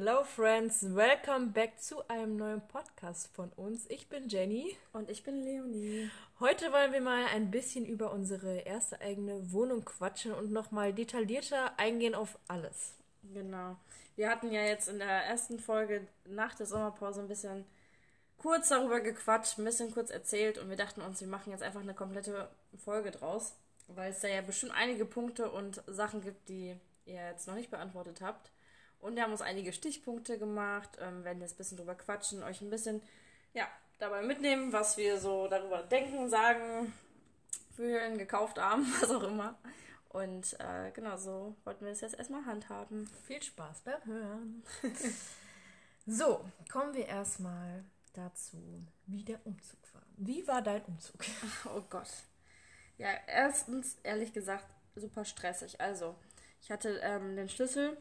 Hello Friends, welcome back zu einem neuen Podcast von uns. Ich bin Jenny. Und ich bin Leonie. Heute wollen wir mal ein bisschen über unsere erste eigene Wohnung quatschen und nochmal detaillierter eingehen auf alles. Genau. Wir hatten ja jetzt in der ersten Folge nach der Sommerpause ein bisschen kurz darüber gequatscht, ein bisschen kurz erzählt und wir dachten uns, wir machen jetzt einfach eine komplette Folge draus, weil es da ja bestimmt einige Punkte und Sachen gibt, die ihr jetzt noch nicht beantwortet habt. Und wir haben uns einige Stichpunkte gemacht, ähm, werden jetzt ein bisschen drüber quatschen, euch ein bisschen, ja, dabei mitnehmen, was wir so darüber denken, sagen, fühlen, gekauft haben, was auch immer. Und äh, genau so wollten wir es jetzt erstmal handhaben. Viel Spaß beim Hören. so, kommen wir erstmal dazu, wie der Umzug war. Wie war dein Umzug? Oh Gott. Ja, erstens, ehrlich gesagt, super stressig. Also, ich hatte ähm, den Schlüssel,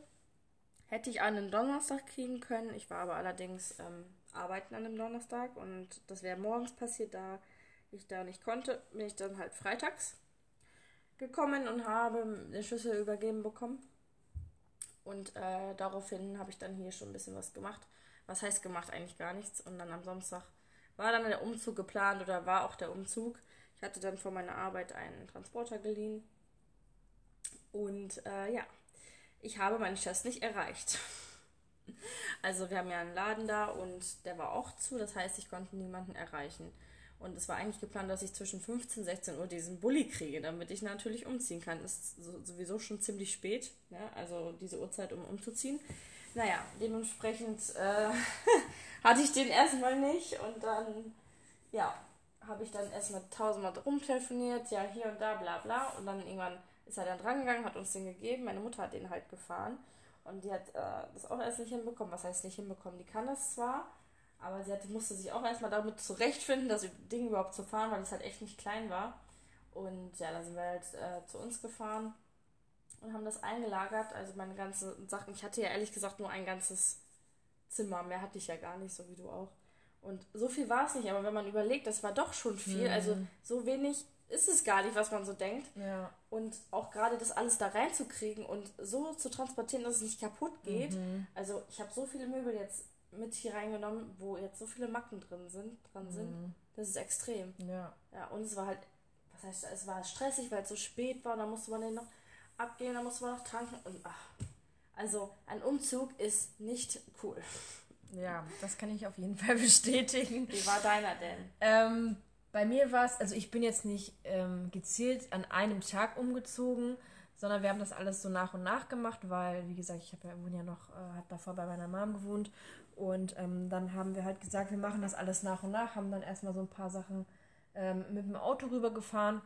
hätte ich an einem Donnerstag kriegen können. Ich war aber allerdings ähm, arbeiten an einem Donnerstag und das wäre morgens passiert, da ich da nicht konnte, bin ich dann halt freitags gekommen und habe den Schlüssel übergeben bekommen. Und äh, daraufhin habe ich dann hier schon ein bisschen was gemacht. Was heißt gemacht? Eigentlich gar nichts. Und dann am Samstag war dann der Umzug geplant oder war auch der Umzug. Ich hatte dann von meiner Arbeit einen Transporter geliehen. Und äh, ja, ich habe meinen Chef nicht erreicht. Also wir haben ja einen Laden da und der war auch zu. Das heißt, ich konnte niemanden erreichen. Und es war eigentlich geplant, dass ich zwischen 15 und 16 Uhr diesen Bulli kriege, damit ich natürlich umziehen kann. Ist sowieso schon ziemlich spät, ja? also diese Uhrzeit, um umzuziehen. Naja, dementsprechend äh, hatte ich den erstmal nicht und dann, ja, habe ich dann erstmal tausendmal rumtelefoniert, ja, hier und da, bla bla. Und dann irgendwann ist er dann drangegangen, hat uns den gegeben. Meine Mutter hat den halt gefahren und die hat äh, das auch erst nicht hinbekommen. Was heißt nicht hinbekommen? Die kann das zwar, aber sie hatte, musste sich auch erstmal damit zurechtfinden, das Ding überhaupt zu fahren, weil es halt echt nicht klein war. Und ja, dann sind wir halt äh, zu uns gefahren und haben das eingelagert. Also meine ganzen Sachen. Ich hatte ja ehrlich gesagt nur ein ganzes Zimmer. Mehr hatte ich ja gar nicht, so wie du auch. Und so viel war es nicht, aber wenn man überlegt, das war doch schon viel. Mhm. Also so wenig ist es gar nicht, was man so denkt. Ja. Und auch gerade das alles da reinzukriegen und so zu transportieren, dass es nicht kaputt geht. Mhm. Also ich habe so viele Möbel jetzt mit hier reingenommen, wo jetzt so viele Macken drin sind, dran sind. Mhm. Das ist extrem. Ja. Ja, und es war halt, was heißt, es war stressig, weil es so spät war und dann musste man den noch abgehen, dann musste man noch tanken und ach. Also ein Umzug ist nicht cool. Ja, das kann ich auf jeden Fall bestätigen. Wie war deiner denn? Ähm, bei mir war es, also ich bin jetzt nicht ähm, gezielt an einem Tag umgezogen, sondern wir haben das alles so nach und nach gemacht, weil, wie gesagt, ich habe ja, ja noch, äh, habe davor bei meiner Mom gewohnt und ähm, dann haben wir halt gesagt, wir machen das alles nach und nach, haben dann erstmal so ein paar Sachen ähm, mit dem Auto rübergefahren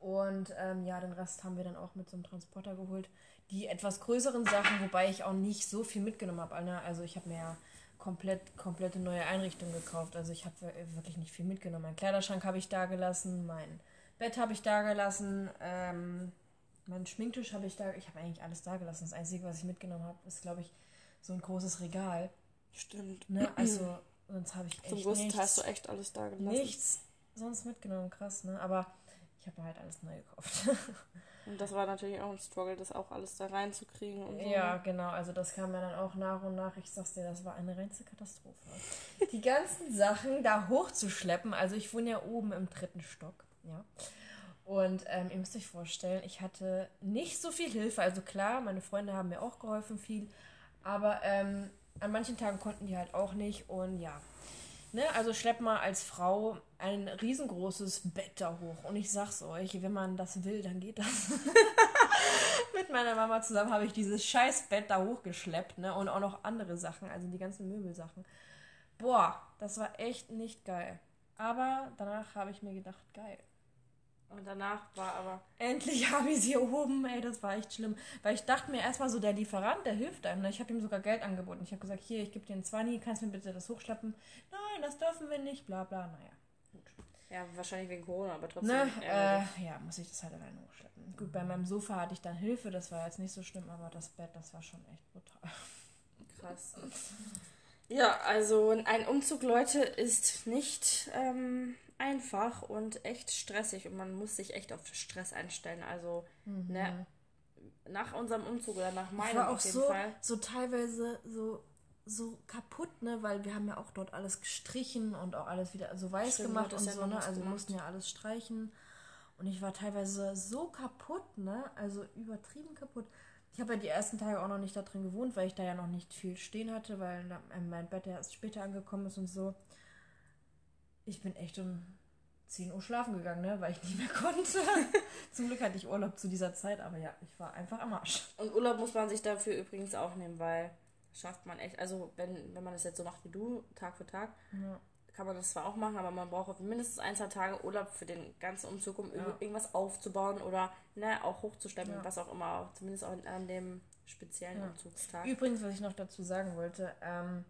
und ähm, ja, den Rest haben wir dann auch mit so einem Transporter geholt. Die etwas größeren Sachen, wobei ich auch nicht so viel mitgenommen habe. Ne? Also ich habe mir ja komplett, komplette neue Einrichtungen gekauft. Also ich habe wirklich nicht viel mitgenommen. Mein Kleiderschrank habe ich da gelassen, mein Bett habe ich da gelassen, ähm, meinen Schminktisch habe ich da. Ich habe eigentlich alles da gelassen. Das Einzige, was ich mitgenommen habe, ist, glaube ich, so ein großes Regal. Stimmt. Ne? Also, sonst habe ich echt Zum größten Teil hast du echt alles da gelassen. Nichts sonst mitgenommen, krass, ne? Aber ich habe halt alles neu gekauft. und das war natürlich auch ein Struggle, das auch alles da reinzukriegen und so. Ja, ne? genau. Also das kam ja dann auch nach und nach. Ich sag's dir, das war eine reinste Katastrophe. Die ganzen Sachen da hochzuschleppen. Also ich wohne ja oben im dritten Stock, ja. Und ähm, ihr müsst euch vorstellen, ich hatte nicht so viel Hilfe. Also klar, meine Freunde haben mir auch geholfen viel. Aber ähm, an manchen Tagen konnten die halt auch nicht. Und ja, ne, also schlepp mal als Frau ein riesengroßes Bett da hoch. Und ich sag's euch, wenn man das will, dann geht das. Mit meiner Mama zusammen habe ich dieses scheiß Bett da hochgeschleppt, ne? Und auch noch andere Sachen, also die ganzen Möbelsachen. Boah, das war echt nicht geil. Aber danach habe ich mir gedacht, geil. Und danach war aber. Endlich habe ich sie oben, ey, das war echt schlimm. Weil ich dachte mir erstmal so, der Lieferant, der hilft einem. Ne? Ich habe ihm sogar Geld angeboten. Ich habe gesagt, hier, ich gebe dir einen 20, kannst du mir bitte das hochschleppen? Nein, das dürfen wir nicht, bla bla, naja. Gut. Ja, wahrscheinlich wegen Corona, aber trotzdem. Ne, äh, ja, muss ich das halt alleine hochschleppen. Gut, bei meinem Sofa hatte ich dann Hilfe, das war jetzt nicht so schlimm, aber das Bett, das war schon echt brutal. Krass. Ja, also ein Umzug, Leute, ist nicht ähm, einfach und echt stressig und man muss sich echt auf Stress einstellen. Also, mhm. ne, nach unserem Umzug oder nach meinem ich war auch auf jeden so, Fall. so teilweise so, so kaputt, ne, weil wir haben ja auch dort alles gestrichen und auch alles wieder so weiß Stimmt, gemacht und ja so, ne? Also wir gemacht. mussten ja alles streichen. Und ich war teilweise so kaputt, ne? Also übertrieben kaputt. Ich habe ja die ersten Tage auch noch nicht da drin gewohnt, weil ich da ja noch nicht viel stehen hatte, weil da- mein Bett ja erst später angekommen ist und so. Ich bin echt um 10 Uhr schlafen gegangen, ne? Weil ich nicht mehr konnte. Zum Glück hatte ich Urlaub zu dieser Zeit, aber ja, ich war einfach am Arsch. Und Urlaub muss man sich dafür übrigens auch nehmen, weil schafft man echt, also wenn, wenn man das jetzt so macht wie du, Tag für Tag, Ja. Kann man das zwar auch machen, aber man braucht mindestens ein, zwei Tage Urlaub für den ganzen Umzug, um Ja. ir- irgendwas aufzubauen oder ne, auch hochzustemmen, Ja. was auch immer, zumindest auch an dem speziellen Ja. Umzugstag. Übrigens, was ich noch dazu sagen wollte, ähm,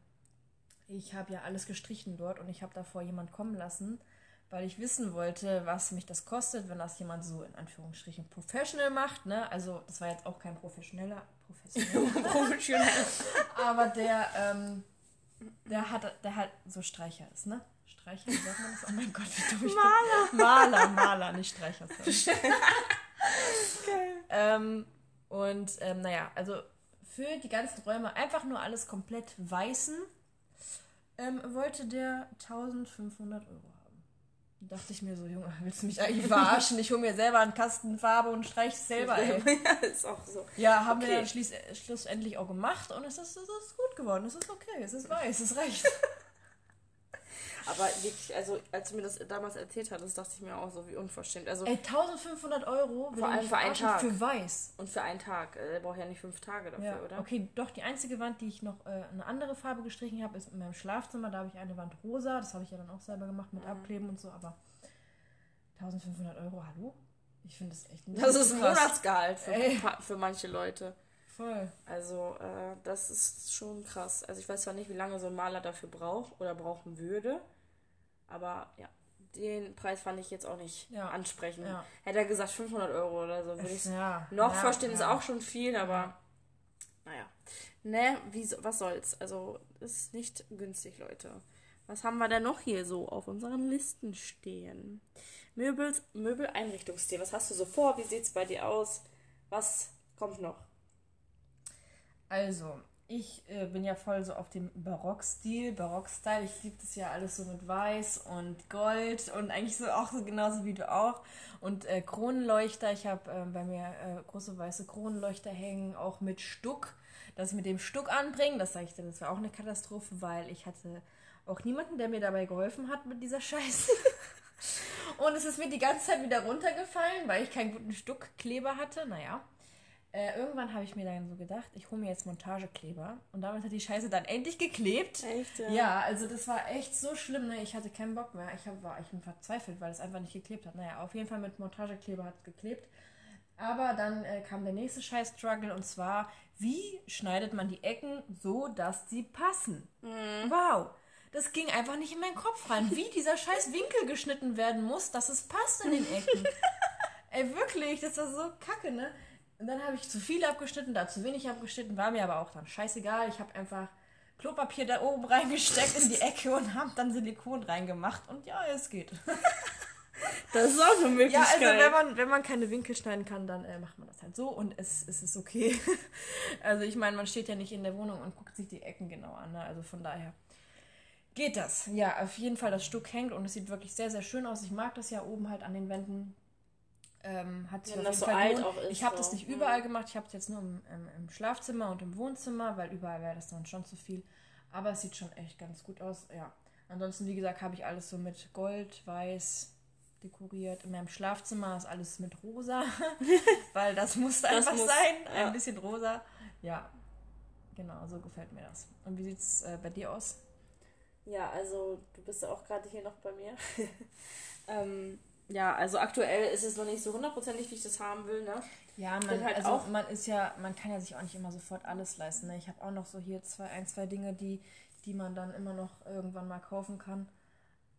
ich habe ja alles gestrichen dort und ich habe davor jemand kommen lassen, weil ich wissen wollte, was mich das kostet, wenn das jemand so in Anführungsstrichen professional macht. Ne? Also das war jetzt auch kein professioneller, professioneller, Professionell. aber der, ähm, der hat, der hat so Streicher ist, ne? Streicher, wie sagt man das? Oh mein Gott, wie dumm ich bin. Maler, Maler, nicht Streicher. Sorry. Ähm, und ähm, naja, also für die ganzen Räume einfach nur alles komplett weißen, ähm, wollte der 1500 Euro dachte ich mir so, Junge, willst du mich eigentlich verarschen? Ich hole mir selber einen Kasten Farbe und streich es selber, ey. ja, ist auch so. Ja, haben Okay. wir dann schlussendlich auch gemacht und es ist, es ist gut geworden. Es ist okay, es ist weiß, es reicht. Aber wirklich, also als du mir das damals erzählt hattest, dachte ich mir auch so, wie unverschämt. Also, Ey, 1500 Euro Vor allem für einen Tag. für weiß. und für einen Tag. äh, Er braucht ja nicht fünf Tage dafür, Ja, oder? okay, doch, die einzige Wand, die ich noch äh, eine andere Farbe gestrichen habe, ist in meinem Schlafzimmer. Da habe ich eine Wand rosa. Das habe ich ja dann auch selber gemacht Mhm. mit Abkleben und so. Aber 1500 Euro, hallo? Ich finde das echt ein Das ist ein. Monatsgehalt für, für manche Leute. Voll. Also, äh, das ist schon krass. Also, ich weiß zwar nicht, wie lange so ein Maler dafür braucht oder brauchen würde. Aber ja, den Preis fand ich jetzt auch nicht Ja. ansprechend. Ja. Hätte er gesagt 500 Euro oder so, würde ich Ja, noch ja, verstehen. Ist auch schon viel, aber naja. Ne, wie, was soll's. Also, ist nicht günstig, Leute. Was haben wir denn noch hier so auf unseren Listen stehen? Möbels, Möbeleinrichtungsstil. Was hast du so vor? Wie sieht's bei dir aus? Was kommt noch? Also, ich äh, bin ja voll so auf dem Barock-Stil, Barock-Style. Ich liebe das ja alles so mit Weiß und Gold und eigentlich so auch so genauso wie du auch. Und äh, Kronenleuchter, ich habe äh, bei mir äh, große weiße Kronenleuchter hängen, auch mit Stuck. Das mit dem Stuck anbringen, das sage ich dir, das war auch eine Katastrophe, weil ich hatte auch niemanden, der mir dabei geholfen hat mit dieser Scheiße. Und es ist mir die ganze Zeit wieder runtergefallen, weil ich keinen guten Stuckkleber hatte. Naja. Äh, irgendwann habe ich mir dann so gedacht, ich hole mir jetzt Montagekleber. Und damit hat die Scheiße dann endlich geklebt. Echt, Ja, also das war echt so schlimm. Ne? Ich hatte keinen Bock mehr. Ich hab, war ich bin verzweifelt, weil es einfach nicht geklebt hat. Naja, auf jeden Fall mit Montagekleber hat es geklebt. Aber dann äh, kam der nächste Scheiß-Struggle und zwar, wie schneidet man die Ecken so, dass sie passen? Wow. Das ging einfach nicht in meinen Kopf rein, wie dieser scheiß Winkel geschnitten werden muss, dass es passt in den Ecken. Ey, wirklich, das war so kacke, ne? Und dann habe ich zu viel abgeschnitten, da zu wenig abgeschnitten, war mir aber auch dann scheißegal. Ich habe einfach Klopapier da oben reingesteckt in die Ecke und habe dann Silikon reingemacht und ja, es geht. Das ist auch eine Ja, Möglichkeit. also wenn man, wenn man keine Winkel schneiden kann, dann äh, macht man das halt so und es, es ist okay. also ich meine, man steht ja nicht in der Wohnung und guckt sich die Ecken genau an, ne? also von daher geht das. Ja, auf jeden Fall das Stück hängt und es sieht wirklich sehr, sehr schön aus. Ich mag das ja oben halt an den Wänden. Ähm, hat sich Wenn auf das jeden so Fall alt auch ist, Ich habe das so. nicht Mhm. überall gemacht, ich habe es jetzt nur im, im, im Schlafzimmer und im Wohnzimmer, weil überall wäre das dann schon zu viel. Aber es sieht schon echt ganz gut aus, ja. Ansonsten, wie gesagt, habe ich alles so mit Gold, Weiß dekoriert. In meinem Schlafzimmer ist alles mit rosa, weil das muss Das einfach muss, sein. ja. Ein bisschen rosa. Ja, genau, so gefällt mir das. Und wie sieht es äh, bei dir aus? Ja, also du bist ja auch gerade hier noch bei mir. ähm, ja, also aktuell ist es noch nicht so hundertprozentig, wie ich das haben will, ne? Ja, man, halt also auch- man ist ja, man kann ja sich auch nicht immer sofort alles leisten. Ne? Ich habe auch noch so hier zwei, ein, zwei Dinge, die, die man dann immer noch irgendwann mal kaufen kann.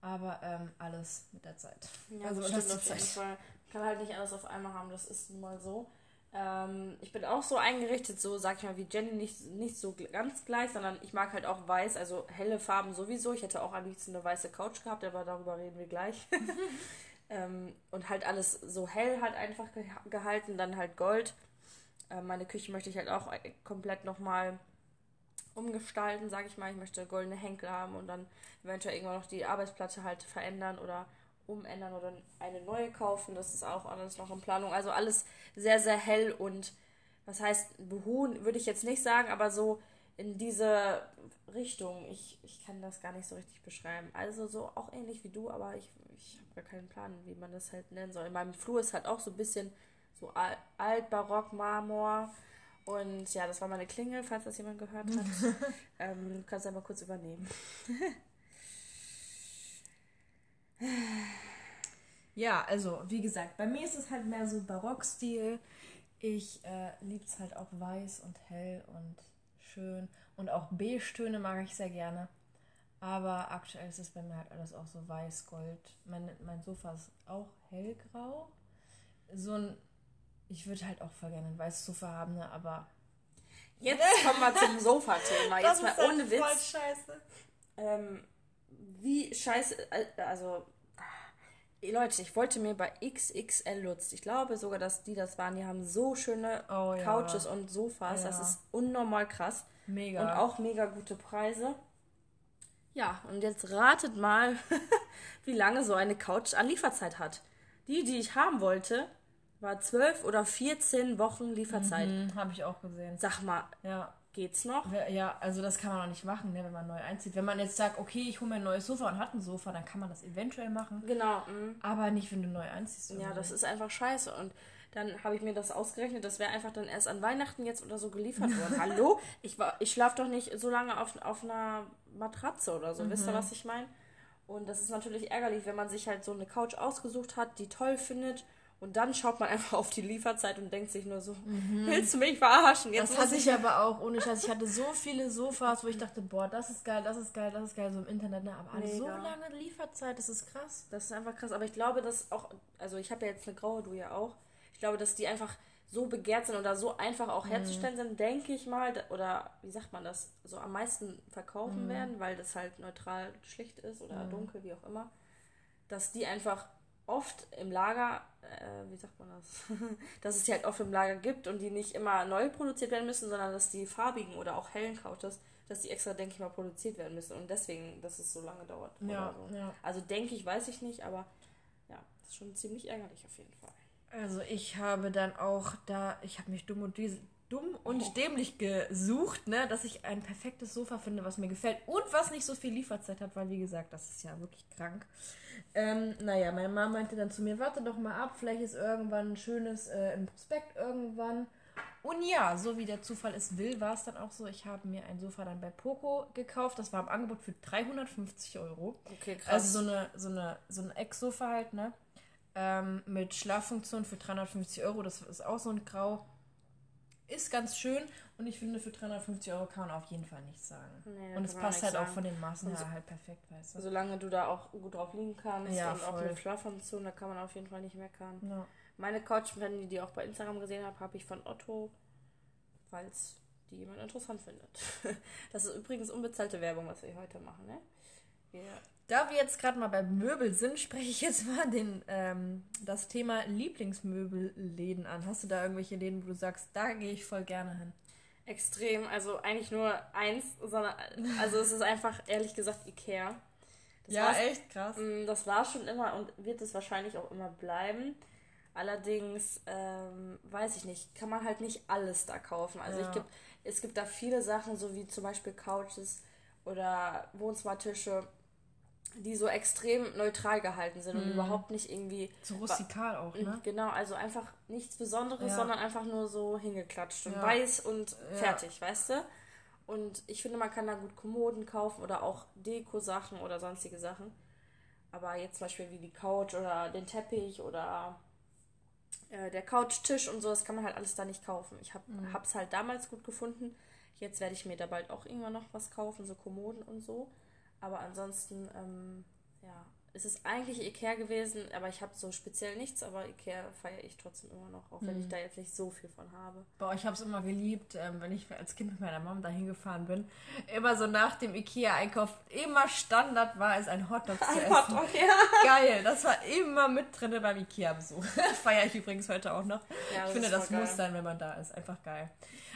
Aber ähm, alles mit der Zeit. Ja, also das stimmt auf jeden. Fall. Kann halt nicht alles auf einmal haben, das ist nun mal so. Ähm, ich bin auch so eingerichtet, so sag ich mal, wie Jenny, nicht, nicht so ganz gleich, sondern ich mag halt auch weiß, also helle Farben sowieso. Ich hätte auch am liebsten eine weiße Couch gehabt, aber darüber reden wir gleich. ähm, und halt alles so hell halt einfach geha- gehalten, dann halt Gold. äh, meine Küche möchte ich halt auch äh, komplett nochmal umgestalten, sage ich mal. Ich möchte goldene Henkel haben und dann eventuell irgendwann noch die Arbeitsplatte halt verändern oder umändern oder eine neue kaufen. Das ist auch alles noch in Planung. Also alles sehr, sehr hell und was heißt behuhen, würde ich jetzt nicht sagen, aber so in diese Richtung. Ich, ich kann das gar nicht so richtig beschreiben. Also so auch ähnlich wie du, aber ich, ich habe gar keinen Plan, wie man das halt nennen soll. In meinem Flur ist halt auch so ein bisschen so alt, barock, Marmor. Und ja, das war meine Klingel, falls das jemand gehört hat. ähm, du kannst einmal kurz übernehmen. ja, also wie gesagt, bei mir ist es halt mehr so Barockstil. Ich äh, liebe es halt auch weiß und hell und schön. Und auch Beige-Töne mag ich sehr gerne. Aber aktuell ist es bei mir halt alles auch so weiß, gold. Mein, mein Sofa ist auch hellgrau. So ein, ich würde halt auch voll gerne ein weißes Sofa haben, ne? aber. Jetzt kommen wir zum Sofa-Thema. Jetzt mal halt ohne Witz. Scheiße. Ähm, wie scheiße, also Leute, ich wollte mir bei XXL Lutz, ich glaube sogar, dass die das waren, die haben so schöne oh, ja. Couches und Sofas, ja. das ist unnormal krass. Mega. Und auch mega gute Preise. Ja, und jetzt ratet mal, wie lange so eine Couch an Lieferzeit hat. Die, die ich haben wollte, war 12 oder 14 Wochen Lieferzeit. Mhm, Habe ich auch gesehen. Sag mal, ja. Geht's noch? Ja, also das kann man auch nicht machen, ne, wenn man neu einzieht. Wenn man jetzt sagt, okay, ich hole mir ein neues Sofa und hat ein Sofa, dann kann man das eventuell machen. Genau. Mh. Aber nicht, wenn du neu einziehst. Ja, das ist einfach scheiße. Und dann habe ich mir das ausgerechnet, das wäre einfach dann erst an Weihnachten jetzt oder so geliefert worden. Hallo? Ich, ich schlafe doch nicht so lange auf, auf einer Matratze oder so. Mhm. Wisst ihr, was ich meine? Und das ist natürlich ärgerlich, wenn man sich halt so eine Couch ausgesucht hat, die toll findet. Und dann schaut man einfach auf die Lieferzeit und denkt sich nur so, mhm. willst du mich verarschen? Jetzt das hatte ich aber auch, ohne Scheiß. Ich hatte so viele Sofas, wo ich dachte, boah, das ist geil, das ist geil, das ist geil, so im Internet. Ne? Aber so lange Lieferzeit, das ist krass. Das ist einfach krass. Aber ich glaube, dass auch, also ich habe ja jetzt eine graue, du ja auch. Ich glaube, dass die einfach so begehrt sind oder so einfach auch mhm. herzustellen sind, denke ich mal, oder wie sagt man das, so am meisten verkaufen mhm. werden, weil das halt neutral schlicht ist oder mhm. dunkel, wie auch immer, dass die einfach oft im Lager, äh, wie sagt man das, dass es die halt oft im Lager gibt und die nicht immer neu produziert werden müssen, sondern dass die farbigen oder auch hellen Couches, dass die extra, denke ich mal, produziert werden müssen und deswegen, dass es so lange dauert. Ja, so. ja. Also denke ich, weiß ich nicht, aber ja, das ist schon ziemlich ärgerlich auf jeden Fall. Also ich habe dann auch da, ich habe mich dumm und dumm und oh. dämlich gesucht, ne, dass ich ein perfektes Sofa finde, was mir gefällt und was nicht so viel Lieferzeit hat, weil wie gesagt, das ist ja wirklich krank. Ähm, naja, meine Mama meinte dann zu mir, warte doch mal ab, vielleicht ist irgendwann ein schönes äh, im Prospekt irgendwann. Und ja, so wie der Zufall es will, war es dann auch so. Ich habe mir ein Sofa dann bei Poco gekauft. Das war im Angebot für 350 Euro. Okay, krass. Also so eine, so eine, so ein Ex-Sofa halt, ne? ähm, mit Schlaffunktion für 350 Euro. Das ist auch so ein Grau. Ist ganz schön und ich finde, für 350 Euro kann man auf jeden Fall nichts sagen. Nee, und es passt halt sagen. auch von den Maßen her halt perfekt, weißt du. Solange du da auch gut drauf liegen kannst ja, und voll. auch mit Schlaffunktion, da kann man auf jeden Fall nicht meckern. Ja. Meine Couch, wenn ihr die auch bei Instagram gesehen habt, habe ich von Otto, falls die jemand interessant findet. Das ist übrigens unbezahlte Werbung, was wir heute machen, ne? Wir da wir jetzt gerade mal bei Möbel sind, spreche ich jetzt mal den, ähm, das Thema Lieblingsmöbelläden an. Hast du da irgendwelche Läden, wo du sagst, da gehe ich voll gerne hin? Extrem, also eigentlich nur eins, sondern also es ist einfach ehrlich gesagt Ikea. Das ja, echt krass. Mm, das war schon immer und wird es wahrscheinlich auch immer bleiben. Allerdings ähm, weiß ich nicht, kann man halt nicht alles da kaufen. Also ja. ich gibt, es gibt da viele Sachen, so wie zum Beispiel Couches oder Wohnzimmertische die so extrem neutral gehalten sind mhm. und überhaupt nicht irgendwie. So rustikal auch, ne? Genau, also einfach nichts Besonderes, ja. sondern einfach nur so hingeklatscht und ja. weiß und fertig, ja. weißt du? Und ich finde, man kann da gut Kommoden kaufen oder auch Deko-Sachen oder sonstige Sachen. Aber jetzt zum Beispiel wie die Couch oder den Teppich oder äh, der Couchtisch und so, das kann man halt alles da nicht kaufen. Ich hab, mhm. hab's halt damals gut gefunden. Jetzt werde ich mir da bald auch irgendwann noch was kaufen, so Kommoden und so. Aber ansonsten, ähm, ja, es ist eigentlich Ikea gewesen, aber ich habe so speziell nichts, aber Ikea feiere ich trotzdem immer noch, auch wenn Mhm. ich da jetzt nicht so viel von habe. Boah, ich habe es immer geliebt, ähm, wenn ich als Kind mit meiner Mom dahin gefahren bin. Immer so nach dem Ikea-Einkauf, immer Standard war es, ein Hotdog zu essen. Hotdog, ja. Geil, das war immer mit drin beim Ikea-Besuch. Feiere ich übrigens heute auch noch. Ja, ich finde, das voll muss geil. sein, wenn man da ist. Einfach geil.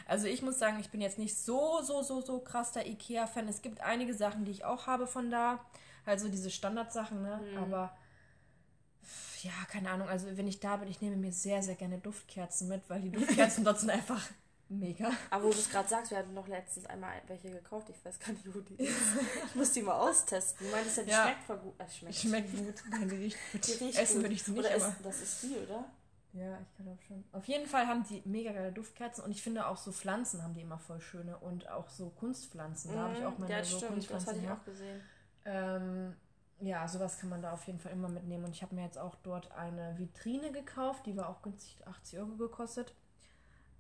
Also ich muss sagen, ich bin jetzt nicht so, so, so, so krass der Ikea-Fan. Es gibt einige Sachen, die ich auch habe von da. Also diese Standardsachen, ne? Mhm. Aber ja, keine Ahnung. Also wenn ich da bin, ich nehme mir sehr, sehr gerne Duftkerzen mit, weil die Duftkerzen dort sind einfach mega. Aber wo du es gerade sagst, wir hatten noch letztens einmal welche gekauft. Ich weiß gar nicht, wo die ist. Ich muss die mal austesten. Du meintest ja, die Ja. schmeckt voll gut. Äh, schmeckt. Schmeckt gut. Nein, die riecht gut. Die riecht Essen gut. würde ich sie nicht, Oder ist, aber... das ist die, oder? Ja, ich glaube schon. Auf jeden Fall haben die mega geile Duftkerzen und ich finde auch so Pflanzen haben die immer voll schöne und auch so Kunstpflanzen. Da habe ich auch Mhm, meine ja, so stimmt. Das Kunstpflanzen hatte ich auch gesehen. Ähm, ja, sowas kann man da auf jeden Fall immer mitnehmen. Und ich habe mir jetzt auch dort eine Vitrine gekauft, die war auch günstig 80 Euro gekostet.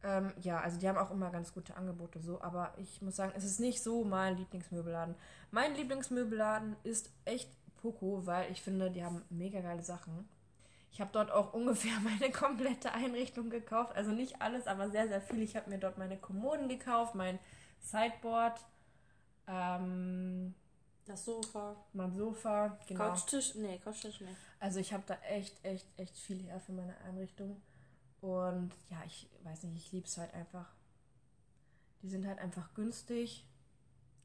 Ähm, ja, also die haben auch immer ganz gute Angebote so, aber ich muss sagen, es ist nicht so mein Lieblingsmöbelladen. Mein Lieblingsmöbelladen ist echt Poco, weil ich finde, die haben mega geile Sachen. Ich habe dort auch ungefähr meine komplette Einrichtung gekauft. Also nicht alles, aber sehr, sehr viel. Ich habe mir dort meine Kommoden gekauft, mein Sideboard, ähm, Das Sofa. mein Sofa, genau. Couchtisch? Nee, Couchtisch nicht. Also ich habe da echt, echt, echt viel her für meine Einrichtung. Und ja, ich weiß nicht, ich liebe es halt einfach. Die sind halt einfach günstig.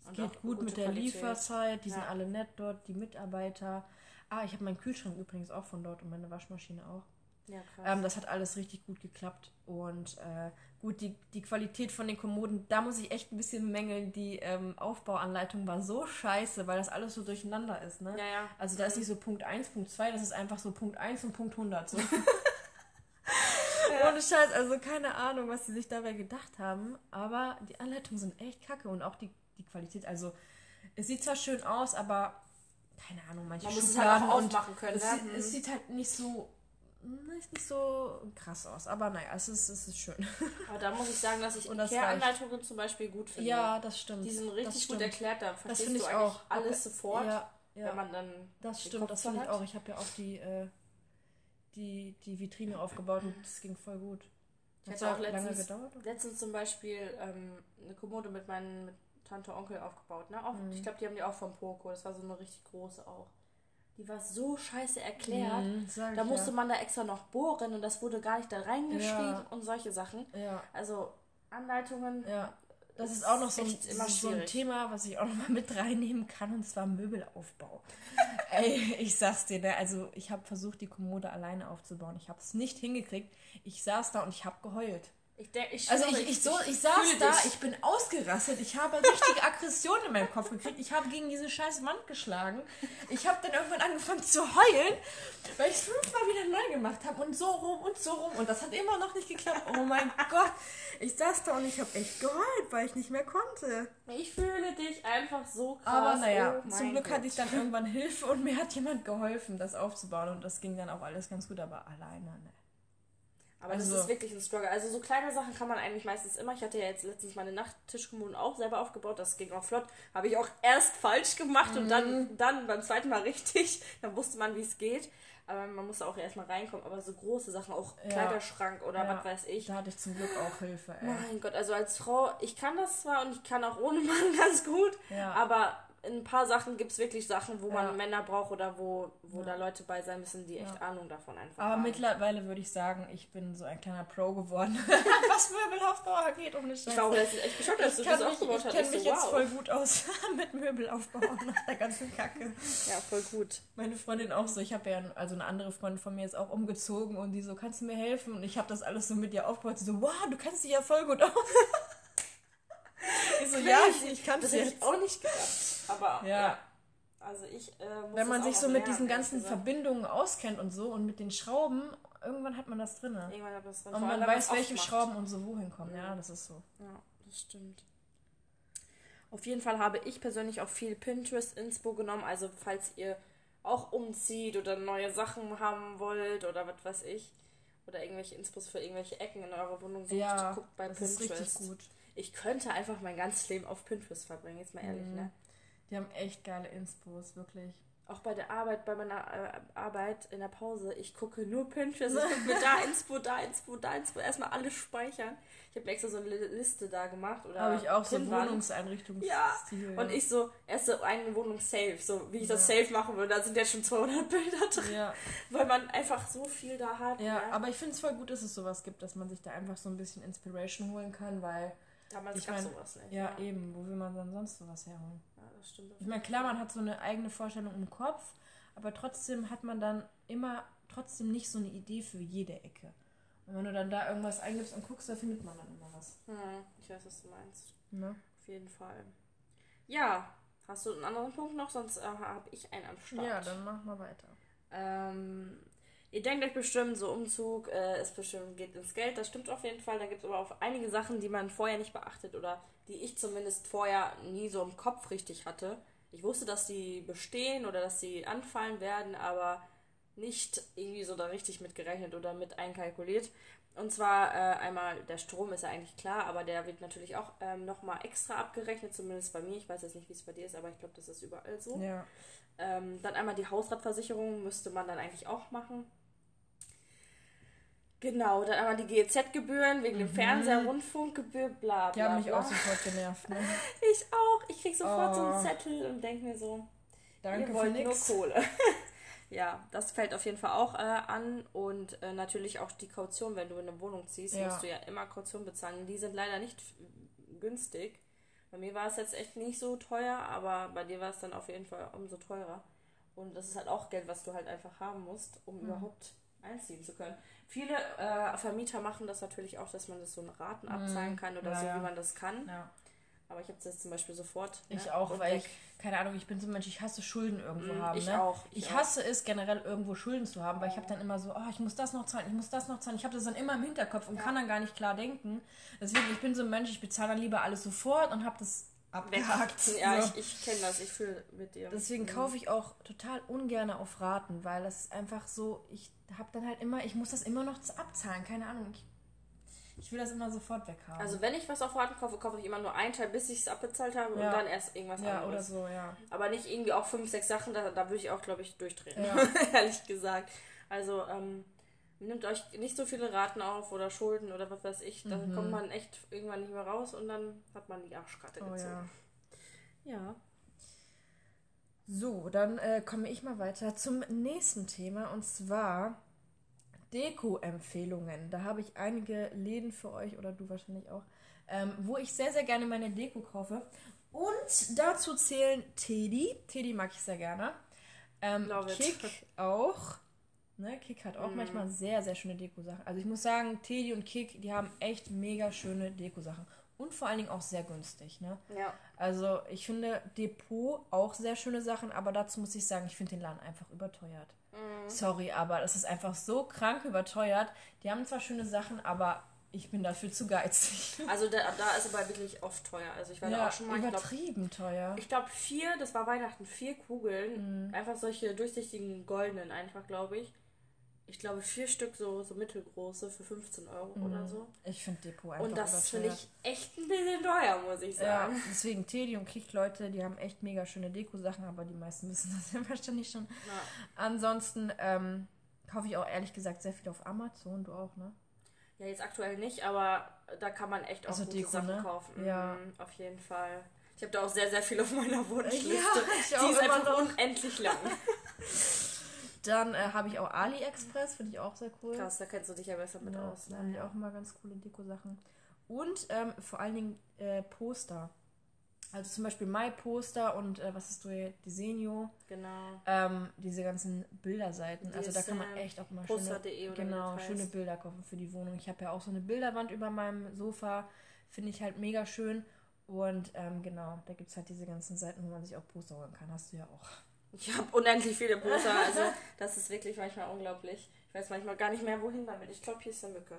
Es geht gut mit der Qualität. Lieferzeit. Die sind Ja. alle nett dort, die Mitarbeiter. Ah, ich habe meinen Kühlschrank übrigens auch von dort und meine Waschmaschine auch. Ja, krass. Ähm, das hat alles richtig gut geklappt. Und äh, gut, die, die Qualität von den Kommoden, da muss ich echt ein bisschen mängeln. Die ähm, Aufbauanleitung war so scheiße, weil das alles so durcheinander ist. Ne? ja, ja. Also da ist nicht so Punkt 1, Punkt 2, das ist einfach so Punkt 1 und Punkt 100. So. Ohne Scheiß, also keine Ahnung, was sie sich dabei gedacht haben, aber die Anleitungen sind echt kacke und auch die, die Qualität, also es sieht zwar schön aus, aber keine Ahnung, manche Man muss es Schubladen halt auch aufmachen können. es, ne? sieht- es sieht halt nicht so nicht, nicht so krass aus, aber naja, es ist, es ist schön. Aber da muss ich sagen, dass ich das Ikea-Anleitungen zum Beispiel gut finde. Ja, das stimmt. Die sind das richtig gut erklärt, da Das verstehst finde du ich eigentlich auch. alles sofort, Ja, ja. wenn man dann Das stimmt, Kopf das finde ich auch. Ich habe ja auch die, äh, die, die Vitrine aufgebaut und das ging voll gut. Ich Hat auch letztens- gedauert. Letztens zum Beispiel ähm, eine Kommode mit meinen mit Tante Onkel aufgebaut. Ne? Auch, Mhm. Ich glaube, die haben die auch vom Poco. Das war so eine richtig große auch. Die war so scheiße erklärt. Mhm, Da musste ja. man da extra noch bohren und das wurde gar nicht da reingeschrieben Ja. und solche Sachen. Ja, Also Anleitungen. ja. Das ist ist auch noch so ein, so ein. Thema, was ich auch noch mal mit reinnehmen kann, und zwar Möbelaufbau. Ey, ich sag's dir, ne? also ich habe versucht, die Kommode alleine aufzubauen. Ich habe es nicht hingekriegt. Ich saß da und ich habe geheult. Ich, denk, ich Also ich, ich, so, ich saß da, dich. ich bin ausgerastet, ich habe richtige Aggression in meinem Kopf gekriegt, ich habe gegen diese scheiß Wand geschlagen. Ich habe dann irgendwann angefangen zu heulen, weil ich es fünfmal wieder neu gemacht habe und so rum und so rum und das hat immer noch nicht geklappt. Oh mein Gott, ich saß da und ich habe echt geheult, weil ich nicht mehr konnte. Ich fühle dich einfach so krass. Aber naja, oh zum Glück Gott. hatte ich dann irgendwann Hilfe und mir hat jemand geholfen, das aufzubauen und das ging dann auch alles ganz gut, aber alleine, ne. Aber das Also- ist wirklich ein Struggle. Also so kleine Sachen kann man eigentlich meistens immer. Ich hatte ja jetzt letztens meine Nachttischkommoden auch selber aufgebaut. Das ging auch flott. Habe ich auch erst falsch gemacht und Mhm. dann, dann beim zweiten Mal richtig. Dann wusste man, wie es geht. Aber man musste auch erstmal reinkommen. Aber so große Sachen, auch Ja. Kleiderschrank oder Ja, was weiß ich. Da hatte ich zum Glück auch Hilfe, ey. Mein Gott, also als Frau, ich kann das zwar und ich kann auch ohne Mann ganz gut, Ja. aber in ein paar Sachen gibt es wirklich Sachen, wo Ja. man Männer braucht oder wo, wo Ja. da Leute bei sein müssen, die echt Ja. Ahnung davon einfach Aber haben. mittlerweile würde ich sagen, ich bin so ein kleiner Pro geworden, was Möbelaufbau angeht, ohne Scheiß. ich war auch letztens echt geschockt, du ich kann das mich, aufgebaut hast. Ich mich so, jetzt wow. voll gut aus mit Möbelaufbau nach der ganzen Kacke. Ja, voll gut. Meine Freundin auch so. Ich habe ja, also eine andere Freundin von mir ist auch umgezogen und die so, kannst du mir helfen? Und ich habe das alles so mit ihr aufgebaut. Sie so, wow, du kannst dich ja voll gut aus. ich so, ja, ich, ich kann es Das hätte jetzt. ich auch nicht gedacht. Aber Ja. ja. Also ich äh, muss Wenn man sich so mit diesen ganzen gesagt. Verbindungen auskennt und so und mit den Schrauben, irgendwann hat man das drin. Irgendwann hat das drin. Und man weiß, welche macht. Schrauben und so wohin kommen. Ja, Ja. das ist so. Ja, das stimmt. Auf jeden Fall habe ich persönlich auch viel Pinterest-Inspo genommen. Also falls ihr auch umzieht oder neue Sachen haben wollt oder was weiß ich. Oder irgendwelche Inspos für irgendwelche Ecken in eurer Wohnung sucht, Ja, guckt bei das ist Pinterest. richtig gut. Ich könnte einfach mein ganzes Leben auf Pinterest verbringen, jetzt mal ehrlich, Mhm. ne? Die haben echt geile Inspos, wirklich. Auch bei der Arbeit, bei meiner äh, Arbeit in der Pause, ich gucke nur Pinterest, ich gucke mir da Inspo, da Inspo, da Inspo, erstmal alles speichern. Ich habe mir extra so eine Liste da gemacht. oder Habe ich auch so Wohnungseinrichtungsstil. Ja, und ich so, erst so eine Wohnung safe, so wie ich das safe machen würde, da sind jetzt schon 200 Bilder drin. Ja. Weil man einfach so viel da hat. Ja, ja. aber ich finde es voll gut, dass es sowas gibt, dass man sich da einfach so ein bisschen Inspiration holen kann, weil... Damals gab sowas nicht. Ja, ja, eben. Wo will man dann sonst sowas herholen? das stimmt. Ich meine, klar, man hat so eine eigene Vorstellung im Kopf, aber trotzdem hat man dann immer trotzdem nicht so eine Idee für jede Ecke. Und wenn du dann da irgendwas eingibst und guckst, da findet man dann immer was. Hm, ich weiß, was du meinst. Ja. Auf jeden Fall. Ja, hast du einen anderen Punkt noch? Sonst äh, habe ich einen am Start. Ja, dann mach mal weiter. Ähm, ihr denkt euch bestimmt, so Umzug äh, ist bestimmt, geht ins Geld. Das stimmt auf jeden Fall. Da gibt es aber auch einige Sachen, die man vorher nicht beachtet oder die ich zumindest vorher nie so im Kopf richtig hatte. Ich wusste, dass sie bestehen oder dass sie anfallen werden, aber nicht irgendwie so da richtig mit gerechnet oder mit einkalkuliert. Und zwar äh, einmal der Strom ist ja eigentlich klar, aber der wird natürlich auch ähm, nochmal extra abgerechnet, zumindest bei mir. Ich weiß jetzt nicht, wie es bei dir ist, aber ich glaube, das ist überall so. Ja. Ähm, dann einmal die Hausratversicherung müsste man dann eigentlich auch machen. Genau, dann einmal die GEZ-Gebühren wegen mhm. dem Fernseher, Rundfunkgebühr, bla bla. Die haben mich bla. auch sofort genervt. Ne? ich auch. Ich krieg sofort oh. so einen oh. Zettel und denke mir so, Danke ihr wollt nur Kohle. ja, das fällt auf jeden Fall auch äh, an und äh, natürlich auch die Kaution, wenn du in eine Wohnung ziehst, ja. musst du ja immer Kaution bezahlen. Die sind leider nicht günstig. Bei mir war es jetzt echt nicht so teuer, aber bei dir war es dann auf jeden Fall umso teurer. Und das ist halt auch Geld, was du halt einfach haben musst, um mhm. überhaupt einziehen zu können. Viele äh, Vermieter machen das natürlich auch, dass man das so in Raten mhm. abzahlen kann oder ja, so, wie man das kann. Ja. Aber ich habe das zum Beispiel sofort. Ne? Ich auch, Und weil ich, keine Ahnung, ich bin so ein Mensch, ich hasse Schulden irgendwo mm, haben. Ich ne? auch. Ich, ich hasse auch. es generell irgendwo Schulden zu haben, weil ich habe dann immer so, oh, ich muss das noch zahlen, ich muss das noch zahlen. Ich habe das dann immer im Hinterkopf und ja. kann dann gar nicht klar denken. Deswegen, ich bin so ein Mensch, ich bezahle dann lieber alles sofort und habe das abgehakt. Ja, so. ich, ich kenne das, ich fühle mit dir. Deswegen mhm. kaufe ich auch total ungern auf Raten, weil das ist einfach so, ich habe dann halt immer, ich muss das immer noch abzahlen, keine Ahnung. Ich, ich will das immer sofort weghaben. Also wenn ich was auf Raten kaufe, kaufe ich immer nur einen Teil, bis ich es abbezahlt habe ja. und dann erst irgendwas ja, anderes. Ja, oder so, ja. Aber nicht irgendwie auch fünf, sechs Sachen, da, da würde ich auch, glaube ich, durchdrehen. Ja. Ehrlich gesagt. Also, ähm, nimmt euch nicht so viele Raten auf oder Schulden oder was weiß ich. Dann mhm. kommt man echt irgendwann nicht mehr raus und dann hat man die Arschkarte oh, gezogen. Ja. ja. So, dann äh, komme ich mal weiter zum nächsten Thema und zwar Deko-Empfehlungen. Da habe ich einige Läden für euch oder du wahrscheinlich auch, ähm, wo ich sehr, sehr gerne meine Deko kaufe. Und dazu zählen Teddy. Teddy mag ich sehr gerne. Ähm, Kick auch. Ne, Kick hat auch mm. manchmal sehr, sehr schöne Deko-Sachen. Also ich muss sagen, Teddy und Kick, die haben echt mega schöne Deko-Sachen und vor allen Dingen auch sehr günstig. Ne? Ja. Also ich finde Depot auch sehr schöne Sachen, aber dazu muss ich sagen, ich finde den Laden einfach überteuert. Mhm. Sorry, aber das ist einfach so krank überteuert. Die haben zwar schöne Sachen, aber ich bin dafür zu geizig. Also da, da ist aber wirklich oft teuer. Also ich war ja, da auch schon mal übertrieben ich glaub, teuer. Ich glaube vier, das war Weihnachten, vier Kugeln, mhm. einfach solche durchsichtigen goldenen einfach, glaube ich ich glaube, vier Stück so, so mittelgroße für 15 Euro mhm. oder so. Ich finde Depot einfach Und das finde ich echt ein bisschen teuer, muss ich sagen. Ja, deswegen Teddy und Kick, Leute, die haben echt mega schöne Deko-Sachen, aber die meisten wissen das ja wahrscheinlich schon. Ja. Ansonsten ähm, kaufe ich auch ehrlich gesagt sehr viel auf Amazon, du auch, ne? Ja, jetzt aktuell nicht, aber da kann man echt auch also gute Deko, Sachen ne? kaufen. Ja. Mhm, auf jeden Fall. Ich habe da auch sehr, sehr viel auf meiner Wunschliste. Ja, ich auch Die ist einfach noch. unendlich lang. Dann äh, habe ich auch AliExpress, finde ich auch sehr cool. Krass, da kennst du dich ja besser mit ja, aus. Ne? Da habe ich auch immer ganz coole Deko-Sachen. Und ähm, vor allen Dingen äh, Poster. Also zum Beispiel My Poster und äh, was ist du hier? Disenio. Genau. Ähm, diese ganzen Bilderseiten. Die also da kann man echt auch mal schöne, genau, schöne Bilder kaufen für die Wohnung. Ich habe ja auch so eine Bilderwand über meinem Sofa. Finde ich halt mega schön. Und ähm, genau, da gibt es halt diese ganzen Seiten, wo man sich auch Poster holen kann. Hast du ja auch. Ich habe unendlich viele Poster, also das ist wirklich manchmal unglaublich. Ich weiß manchmal gar nicht mehr, wohin damit. Ich glaube, hier ist eine Mücke.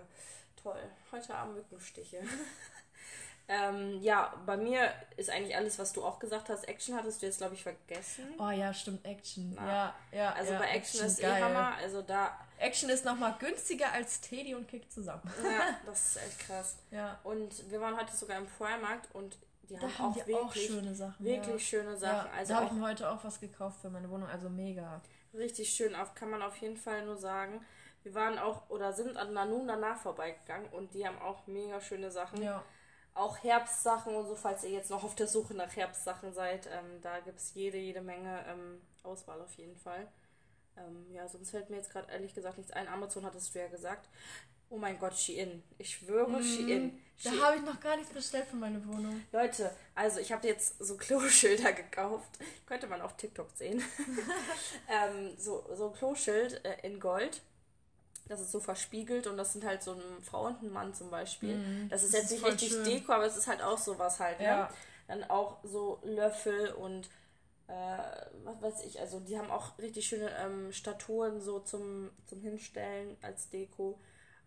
Toll. Heute Abend Mückenstiche. ähm, ja, bei mir ist eigentlich alles, was du auch gesagt hast. Action hattest du jetzt, glaube ich, vergessen. Oh ja, stimmt, Action. Na, ja, ja. Also ja, bei Action, Action ist geil. eh Hammer. Also da. Action ist nochmal günstiger als Teddy und Kick zusammen. ja, das ist echt krass. Ja. Und wir waren heute sogar im Primarkt und die Da haben, haben auch die wirklich, auch schöne Sachen. wirklich ja. schöne Sachen. Ja, also da habe ich auch mir heute auch was gekauft für meine Wohnung, also mega. richtig schön, auf, kann man auf jeden Fall nur sagen. Wir waren auch oder sind an Nanu danach vorbeigegangen und die haben auch mega schöne Sachen. Ja. Auch Herbstsachen und so, falls ihr jetzt noch auf der Suche nach Herbstsachen seid, ähm, da gibt es jede, jede Menge ähm, Auswahl auf jeden Fall. Ähm, ja, sonst fällt mir jetzt gerade ehrlich gesagt nichts ein. Amazon hattest du ja gesagt. Oh mein Gott, Shein. Ich schwöre, Shein. Da habe ich noch gar nichts bestellt für meine Wohnung. Leute, also ich habe jetzt so Kloschilder gekauft. Könnte man auf TikTok sehen. ähm, so, so ein Kloschild äh, in Gold. Das ist so verspiegelt und das sind halt so eine Frau und ein Mann zum Beispiel. das ist das jetzt ist nicht richtig schön. Deko, aber es ist halt auch sowas halt. Ne? Ja. Dann auch so Löffel und äh, was weiß ich, also die haben auch richtig schöne ähm, Statuen so zum, zum Hinstellen als Deko.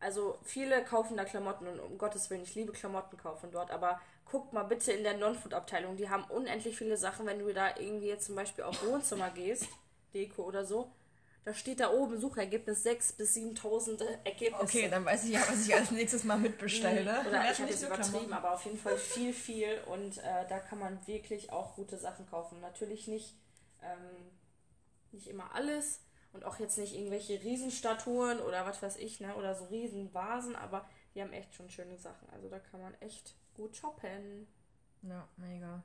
Also viele kaufen da Klamotten und um Gottes Willen, ich liebe Klamotten kaufen dort, aber guckt mal bitte in der Non-Food-Abteilung. Die haben unendlich viele Sachen, wenn du da irgendwie jetzt zum Beispiel auf Wohnzimmer gehst, Deko oder so. Da steht da oben Suchergebnis 6.000 bis 7.000 Ergebnisse. Okay, dann weiß ich ja, was ich als nächstes mal mitbestelle. Oder Dann ich habe jetzt übertrieben, Klamotten. aber auf jeden Fall viel, viel. Und äh, da kann man wirklich auch gute Sachen kaufen. Natürlich nicht, ähm, nicht immer alles und auch jetzt nicht irgendwelche Riesenstatuen oder was weiß ich, ne? Oder so Riesenvasen, aber die haben echt schon schöne Sachen. Also da kann man echt gut shoppen. Ja, mega.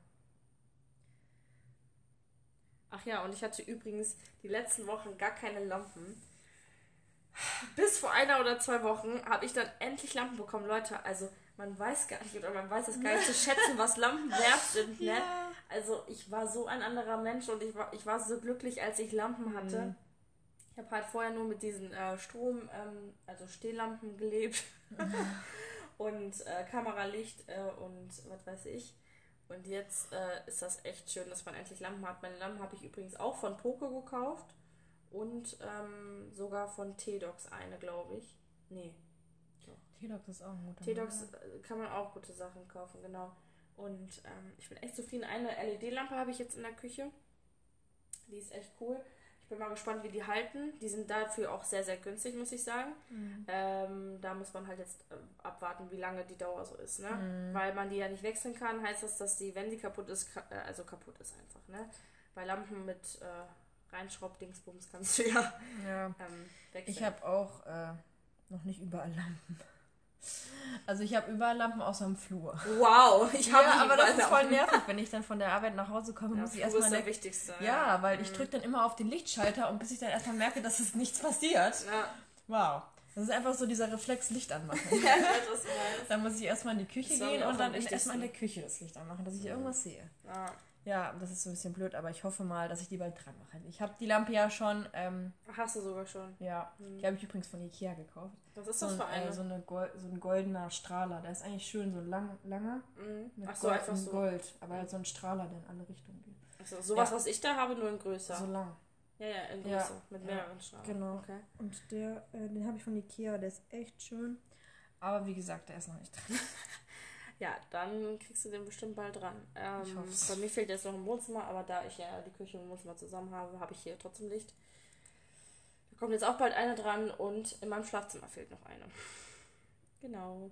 Ach ja, und ich hatte übrigens die letzten Wochen gar keine Lampen. Bis vor einer oder zwei Wochen habe ich dann endlich Lampen bekommen. Leute, also man weiß gar nicht oder man weiß es gar nicht zu schätzen, was Lampen wert sind. Ne? Ja. Also ich war so ein anderer Mensch und ich war, ich war so glücklich, als ich Lampen hatte. Mhm. Ich habe halt vorher nur mit diesen äh, Strom, ähm, also Stehlampen gelebt und äh, Kameralicht äh, und was weiß ich. Und jetzt äh, ist das echt schön, dass man endlich Lampen hat. Meine Lampen habe ich übrigens auch von Poco gekauft und ähm, sogar von T-Docs eine, glaube ich. Nee, T-Dox ist auch ein guter T-Docs äh, kann man auch gute Sachen kaufen, genau. Und ähm, ich bin echt zufrieden. Eine LED-Lampe habe ich jetzt in der Küche. Die ist echt cool. Ich bin mal gespannt, wie die halten. Die sind dafür auch sehr, sehr günstig, muss ich sagen. Mhm. Ähm, da muss man halt jetzt äh, abwarten, wie lange die Dauer so ist, ne? Weil man die ja nicht wechseln kann, heißt das, dass die, wenn die kaputt ist, ka äh, also kaputt ist einfach, ne? Bei Lampen mit äh, Reinschraub-Dingsbums kannst du ja Ja. ähm, wechseln. Ich habe auch äh, noch nicht überall Lampen. Also ich habe überall Lampen außer im Flur. wow, ich habe ja, aber das ist voll nervig, wenn ich dann von der Arbeit nach Hause komme, Ja, muss ich erstmal ist der wichtigste. Ja, weil ich drücke dann immer auf den Lichtschalter und bis ich dann erstmal merke, dass es nichts passiert. Ja, Wow. Das ist einfach so dieser Reflex Licht anmachen. ja meinst. dann muss ich erstmal in die Küche Das gehen und dann erstmal in der Küche das Licht anmachen, dass ich irgendwas sehe. Ja. Ja, das ist so ein bisschen blöd, aber ich hoffe mal, dass ich die bald dran mache. Ich habe die Lampe ja schon, ähm, Hast du sogar schon. ja, die habe ich übrigens von Ikea gekauft. Was ist So das für eine? äh, so, eine so ein goldener Strahler. Der ist eigentlich schön, so lang, langer. Mhm. Mit Ach so, Gold, einfach in so. Gold. Aber halt so ein Strahler, der in alle Richtungen geht. Also, sowas, Ja. was ich da habe, nur in größer. So lang. ja, ja, in Ja. größer. Mit Ja. mehreren Strahlen. Genau. Okay. Und der, äh, den habe ich von Ikea, der ist echt schön. Aber wie gesagt, der ist noch nicht dran. Ja, dann kriegst du den bestimmt bald dran. Ähm, Ich bei mir fehlt jetzt noch ein Wohnzimmer, aber da ich ja die Küche und Wohnzimmer zusammen habe, habe ich hier trotzdem Licht. Da kommt jetzt auch bald eine dran und in meinem Schlafzimmer fehlt noch eine. Genau.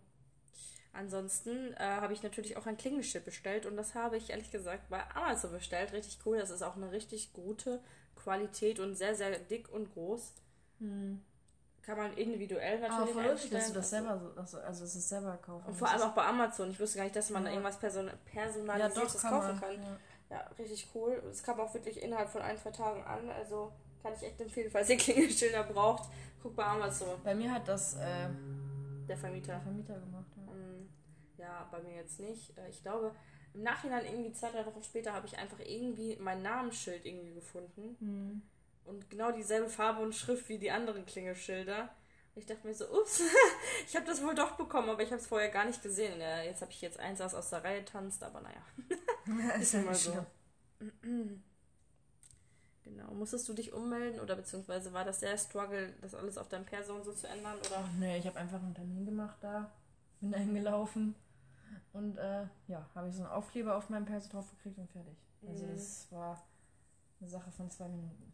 Ansonsten äh, habe ich natürlich auch ein Klingelschild bestellt und das habe ich ehrlich gesagt bei Amazon bestellt. Richtig cool. Das ist auch eine richtig gute Qualität und sehr, sehr dick und groß. Kann man individuell natürlich Aber voll lustig, dass du das selber so, also, also dass es selber kaufen Und vor allem auch bei Amazon. Ich wusste gar nicht, dass man da Ja. irgendwas person ja, personalisiertes doch, kann kaufen man. kann. Ja. Ja, richtig cool. Es kam auch wirklich innerhalb von ein, zwei Tagen an. Also kann ich echt empfehlen, falls ihr Klingelschilder braucht, guckt bei Amazon. Bei mir hat das äh, Der der Vermieter. Vermieter gemacht. Ja. Mm, Ja, bei mir jetzt nicht. Äh, Ich glaube, im Nachhinein, irgendwie zwei, drei Wochen später, habe ich einfach irgendwie mein Namensschild irgendwie gefunden. Hm. Und genau dieselbe Farbe und Schrift wie die anderen Klingelschilder. Und ich dachte mir so, ups, ich habe das wohl doch bekommen, aber ich habe es vorher gar nicht gesehen. Jetzt habe ich jetzt eins, das aus der Reihe tanzt, aber naja. ist ja nicht so. Genau. Musstest du dich ummelden oder beziehungsweise war das der Struggle, das alles auf deinem Person so zu ändern? Oder? Ach nee, ich habe einfach einen Termin gemacht da, bin da hingelaufen und äh, ja, habe ich so einen Aufkleber auf meinem Perso drauf gekriegt und fertig. Also Mhm. das war eine Sache von zwei Minuten.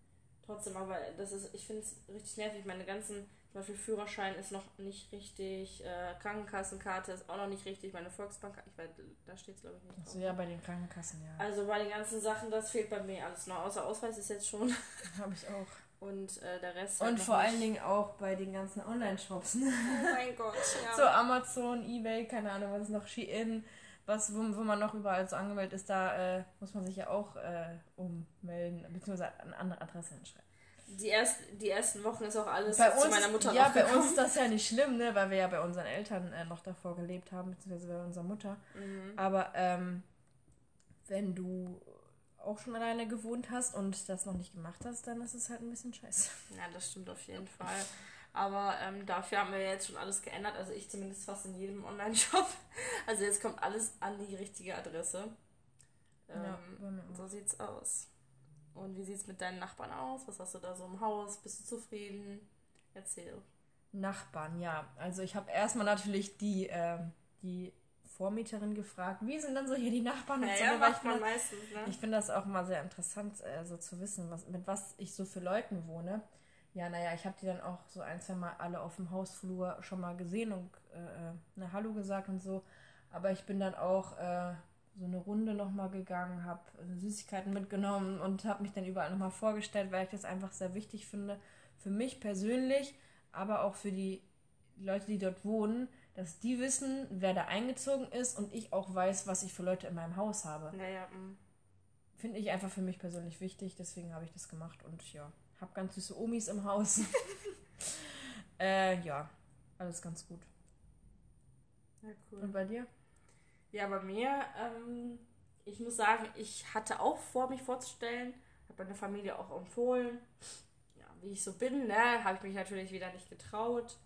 Trotzdem, aber das ist, ich finde es richtig nervig. Meine ganzen, zum Beispiel Führerschein ist noch nicht richtig, äh, Krankenkassenkarte ist auch noch nicht richtig, meine Volksbank, ich weiß, da steht es glaube ich nicht. Achso, ja, bei den Krankenkassen, ja. Also bei den ganzen Sachen, das fehlt bei mir alles noch, außer Ausweis ist jetzt schon. Habe ich auch. Und äh, der Rest. Und halt vor nicht. allen Dingen auch bei den ganzen Online-Shops. Oh mein Gott, ja. So Amazon, Ebay, keine Ahnung, was ist noch, Shein was, wo, wo man noch überall so angemeldet ist, da äh, muss man sich ja auch äh, ummelden, beziehungsweise eine andere Adresse hinschreiben. Die, erst, die ersten Wochen ist auch alles bei uns, zu meiner Mutter Ja, bei uns ist das ja nicht schlimm, ne, weil wir ja bei unseren Eltern äh, noch davor gelebt haben, beziehungsweise bei unserer Mutter. Mhm. Aber ähm, wenn du auch schon alleine gewohnt hast und das noch nicht gemacht hast, dann ist es halt ein bisschen scheiße. Ja, das stimmt auf jeden Fall. Aber ähm, dafür haben wir jetzt schon alles geändert. Also ich zumindest fast in jedem Online-Shop. Also jetzt kommt alles an die richtige Adresse. Ähm, ja, so sieht's aus. Und wie sieht's mit deinen Nachbarn aus? Was hast du da so im Haus? Bist du zufrieden? Erzähl. Nachbarn, ja. Also ich habe erstmal natürlich die, äh, die Vormieterin gefragt, wie sind dann so hier die Nachbarn? Ja, so, ja, macht man meistens, ne? Ich finde das auch mal sehr interessant, äh, so zu wissen, was, mit was ich so für Leuten wohne. Ja, naja, ich habe die dann auch so ein, zwei Mal alle auf dem Hausflur schon mal gesehen und äh, eine Hallo gesagt und so. Aber ich bin dann auch äh, so eine Runde nochmal gegangen, habe Süßigkeiten mitgenommen und habe mich dann überall nochmal vorgestellt, weil ich das einfach sehr wichtig finde. Für mich persönlich, aber auch für die Leute, die dort wohnen, dass die wissen, wer da eingezogen ist und ich auch weiß, was ich für Leute in meinem Haus habe. Naja, mm. Finde ich einfach für mich persönlich wichtig, deswegen habe ich das gemacht und ja. Hab ganz süße Omis im Haus. äh, ja, alles ganz gut. Ja, cool. Und bei dir? Ja, bei mir, ähm, ich muss sagen, ich hatte auch vor, mich vorzustellen. Habe meine Familie auch empfohlen. Ja, wie ich so bin, ne, habe ich mich natürlich wieder nicht getraut.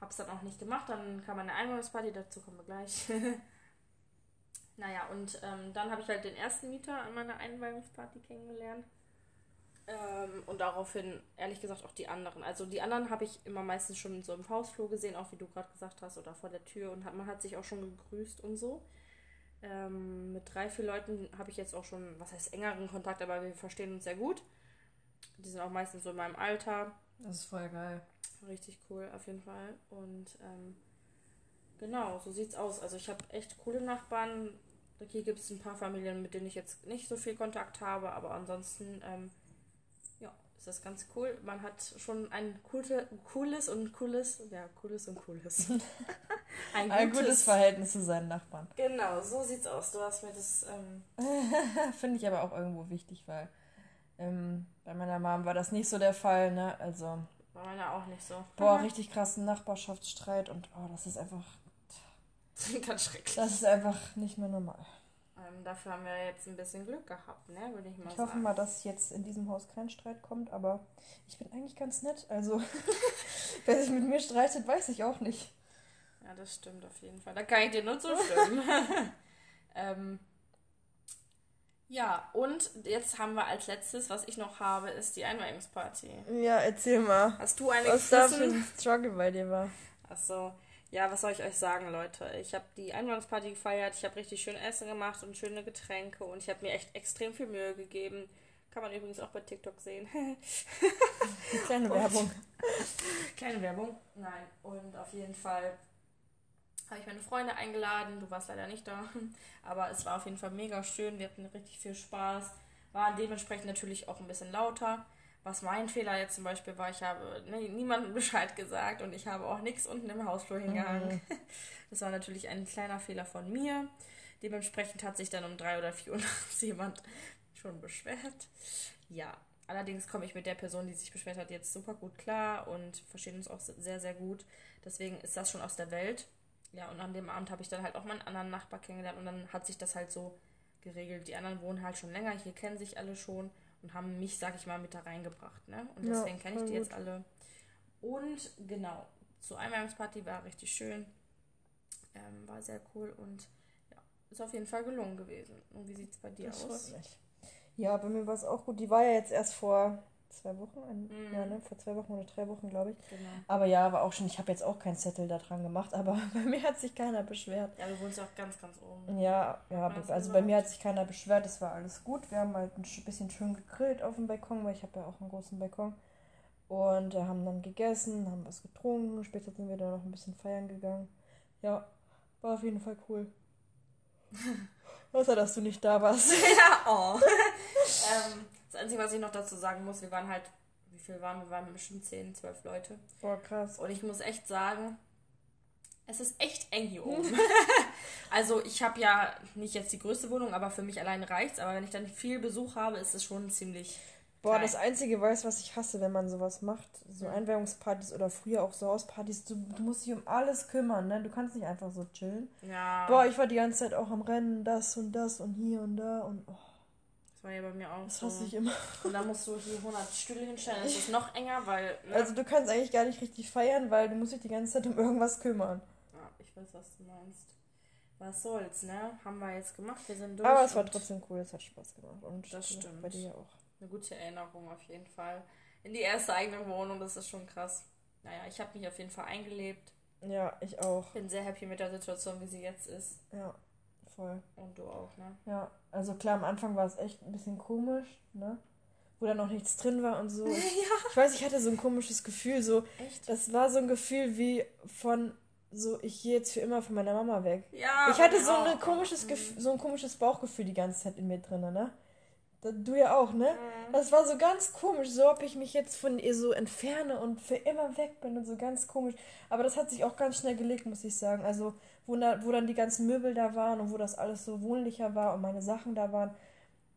Habe es dann auch nicht gemacht. Dann kam eine Einweihungsparty, dazu kommen wir gleich. naja, und ähm, dann habe ich halt den ersten Mieter an meiner Einweihungsparty kennengelernt. Ähm, und daraufhin, ehrlich gesagt, auch die anderen. Also die anderen habe ich immer meistens schon so im Hausflur gesehen, auch wie du gerade gesagt hast, oder vor der Tür. Und hat, man hat sich auch schon gegrüßt und so. Ähm, mit drei, vier Leuten habe ich jetzt auch schon, was heißt engeren Kontakt, aber wir verstehen uns sehr gut. Die sind auch meistens so in meinem Alter. Das ist voll geil. Richtig cool, auf jeden Fall. Und ähm, genau, so sieht's aus. Also ich habe echt coole Nachbarn. Hier gibt es ein paar Familien, mit denen ich jetzt nicht so viel Kontakt habe, aber ansonsten ähm, ist das ganz cool. Man hat schon ein coole, cooles und cooles, ja, cooles und cooles. ein, ein gutes, Verhältnis zu seinen Nachbarn. Genau, so sieht's aus. Du hast mir das. Ähm Finde ich aber auch irgendwo wichtig, weil ähm, bei meiner Mom war das nicht so der Fall, ne? Also. Bei meiner auch nicht so. Boah, richtig krassen Nachbarschaftsstreit und oh, das ist einfach. Ganz schrecklich. Das ist einfach nicht mehr normal. Ähm, dafür haben wir jetzt ein bisschen Glück gehabt, ne, würde ich mal ich sagen. Ich hoffe mal, dass jetzt in diesem Haus kein Streit kommt, aber ich bin eigentlich ganz nett. Also, wer sich mit mir streitet, weiß ich auch nicht. Ja, das stimmt auf jeden Fall. Da kann ich dir nur zustimmen. ähm, ja, und jetzt haben wir als letztes, was ich noch habe, ist die Einweihungsparty. Ja, erzähl mal. Hast du eine Was da für ein Struggle bei dir war? Ach so. Ja, was soll ich euch sagen, Leute? Ich habe die Einweihungsparty gefeiert, ich habe richtig schön Essen gemacht und schöne Getränke und ich habe mir echt extrem viel Mühe gegeben. Kann man übrigens auch bei TikTok sehen. Kleine Werbung. Kleine Werbung. Nein, und auf jeden Fall habe ich meine Freunde eingeladen. Du warst leider nicht da, aber es war auf jeden Fall mega schön. Wir hatten richtig viel Spaß. Waren dementsprechend natürlich auch ein bisschen lauter. Was mein Fehler jetzt zum Beispiel war, ich habe ne, niemandem Bescheid gesagt und ich habe auch nichts unten im Hausflur hingehangen. Mhm. Das war natürlich ein kleiner Fehler von mir. Dementsprechend hat sich dann um drei oder vier Uhr nachts jemand schon beschwert. Ja, allerdings komme ich mit der Person, die sich beschwert hat, jetzt super gut klar und verstehen uns auch sehr, sehr gut. Deswegen ist das schon aus der Welt. Ja, und an dem Abend habe ich dann halt auch meinen anderen Nachbar kennengelernt und dann hat sich das halt so geregelt. Die anderen wohnen halt schon länger, hier kennen sich alle schon und haben mich, sag ich mal, mit da reingebracht. Ne? Und deswegen ja, kenne ich die gut. jetzt alle. Und genau, zur Einweihungsparty war richtig schön. Ähm, war sehr cool und ja, ist auf jeden Fall gelungen gewesen. Und wie sieht es bei dir das aus? Mich. Ja, bei mir war es auch gut. Die war ja jetzt erst vor zwei Wochen, ein, mhm. ja, ne, vor zwei Wochen oder drei Wochen, glaube ich. Genau. Aber ja, aber auch schon, ich habe jetzt auch keinen Zettel da dran gemacht, aber bei mir hat sich keiner beschwert. Ja, du wohnst auch ganz, ganz oben. Ja, ja, also gesagt? bei mir hat sich keiner beschwert, es war alles gut. Wir haben halt ein bisschen schön gegrillt auf dem Balkon, weil ich habe ja auch einen großen Balkon. Und äh, haben dann gegessen, haben was getrunken, später sind wir dann noch ein bisschen feiern gegangen. Ja, war auf jeden Fall cool. Außer, dass du nicht da warst. ja, oh. ähm, das Einzige, was ich noch dazu sagen muss, wir waren halt, wie viel waren wir? Wir waren bestimmt 10, 12 Leute. Boah, krass. Und ich muss echt sagen, es ist echt eng hier oben. also ich habe ja nicht jetzt die größte Wohnung, aber für mich allein reicht's. Aber wenn ich dann viel Besuch habe, ist es schon ziemlich Boah, das Einzige weiß, was ich hasse, wenn man sowas macht, so Einweihungspartys oder früher auch so Hauspartys, du, du musst dich um alles kümmern, ne? Du kannst nicht einfach so chillen. Ja. Boah, ich war die ganze Zeit auch am Rennen, das und das und hier und da und oh. Das war ja bei mir auch Das so. hasse ich immer. Und dann musst du hier 100 Stühle hinstellen, dann ist noch enger, weil... Ne? Also du kannst eigentlich gar nicht richtig feiern, weil du musst dich die ganze Zeit um irgendwas kümmern. Ja, ich weiß, was du meinst. Was soll's, ne? Haben wir jetzt gemacht, wir sind durch. Aber es war trotzdem cool, es hat Spaß gemacht. Und das stimmt. Bei dir auch eine gute Erinnerung auf jeden Fall. In die erste eigene Wohnung, das ist schon krass. Naja, ich habe mich auf jeden Fall eingelebt. Ja, ich auch. Bin sehr happy mit der Situation, wie sie jetzt ist. Ja, voll. Und du auch, ne? Ja, also klar, am Anfang war es echt ein bisschen komisch, ne? Wo da noch nichts drin war und so. ja. Ich weiß, ich hatte so ein komisches Gefühl, so. Echt? Das war so ein Gefühl wie von so, ich gehe jetzt für immer von meiner Mama weg. Ja. Ich hatte so, ein komisches mhm. so ein komisches Bauchgefühl die ganze Zeit in mir drin, ne? Du ja auch, ne? Mhm. Das war so ganz komisch, so ob ich mich jetzt von ihr so entferne und für immer weg bin und so ganz komisch. Aber das hat sich auch ganz schnell gelegt, muss ich sagen. Also, wo, da, wo dann die ganzen Möbel da waren und wo das alles so wohnlicher war und meine Sachen da waren,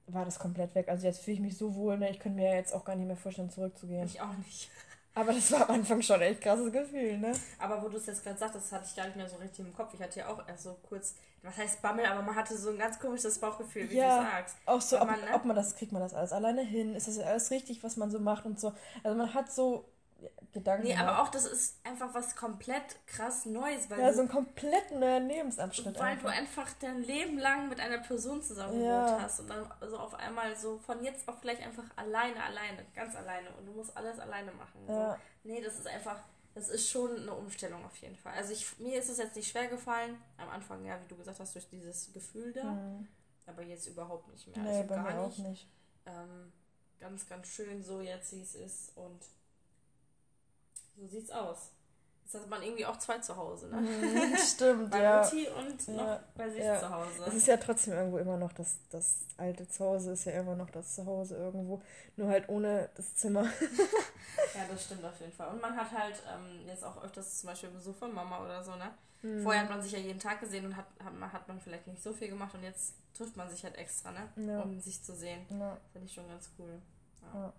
war das komplett weg. Also jetzt fühle ich mich so wohl, ne? Ich könnte mir jetzt auch gar nicht mehr vorstellen, zurückzugehen. Ich auch nicht. Aber das war am Anfang schon echt krasses Gefühl, ne? Aber wo du es jetzt gerade sagst, das hatte ich gar nicht mehr so richtig im Kopf. Ich hatte ja auch erst so kurz, was heißt Bammel, aber man hatte so ein ganz komisches Bauchgefühl, wie ja, du sagst. Auch so, ob man, ne? ob man das, kriegt man das alles alleine hin? Ist das alles richtig, was man so macht und so? Also man hat so Gedanken. Nee, aber auch das ist einfach was komplett krass Neues. Weil ja, so ein komplett neuer Lebensabschnitt. Weil einfach. du einfach dein Leben lang mit einer Person zusammen ja. hast und dann so auf einmal so von jetzt auf gleich einfach alleine, alleine, ganz alleine und du musst alles alleine machen. Ja. So. Nee, das ist einfach, das ist schon eine Umstellung auf jeden Fall. Also ich, mir ist es jetzt nicht schwer gefallen, am Anfang, ja, wie du gesagt hast, durch dieses Gefühl da, mhm. aber jetzt überhaupt nicht mehr. Nee, also bei gar mir nicht. auch nicht. Ähm, ganz, ganz schön so jetzt, wie es ist und so sieht's aus. Jetzt hat man irgendwie auch zwei zu Hause, ne? Mhm, stimmt, bei ja. Mutti und noch ja, bei sich ja. zu Hause. Es ist ja trotzdem irgendwo immer noch das, das alte Zuhause, ist ja immer noch das Zuhause irgendwo, nur halt ohne das Zimmer. ja, das stimmt auf jeden Fall. Und man hat halt ähm, jetzt auch öfters zum Beispiel Besuch von Mama oder so, ne? Mhm. Vorher hat man sich ja jeden Tag gesehen und hat, hat, hat man vielleicht nicht so viel gemacht und jetzt trifft man sich halt extra, ne? Ja. Um sich zu sehen. Ja. Finde ich schon ganz cool. ja.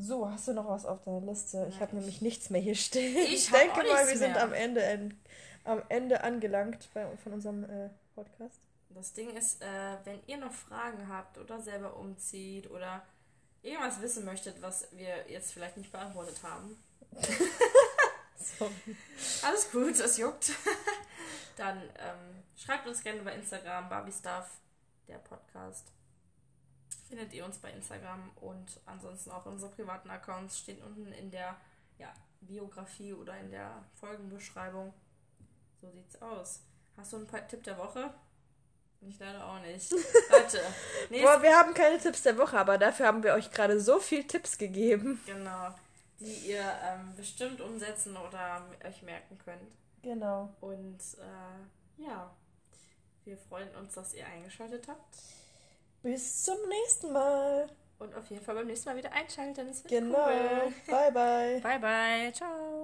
So, hast du noch was auf deiner Liste? Ich habe nämlich nichts mehr hier stehen. Ich, ich denke mal, wir sind am Ende, am Ende angelangt bei, von unserem äh, Podcast. Das Ding ist, äh, wenn ihr noch Fragen habt oder selber umzieht oder irgendwas wissen möchtet, was wir jetzt vielleicht nicht beantwortet haben. Sorry. Alles gut, das juckt. Dann ähm, schreibt uns gerne bei Instagram, Barbie Stuff, der Podcast findet ihr uns bei Instagram und ansonsten auch unsere privaten Accounts stehen unten in der ja, Biografie oder in der Folgenbeschreibung. So sieht's aus. Hast du einen Tipp der Woche? Ich leider auch nicht. Leute. Boah, wir haben keine Tipps der Woche, aber dafür haben wir euch gerade so viel Tipps gegeben. Genau. Die ihr ähm, bestimmt umsetzen oder euch merken könnt. Genau. Und äh, ja, wir freuen uns, dass ihr eingeschaltet habt. Bis zum nächsten Mal. Und auf jeden Fall beim nächsten Mal wieder einschalten. genau. Cool. Bye, bye. Bye, bye. Ciao.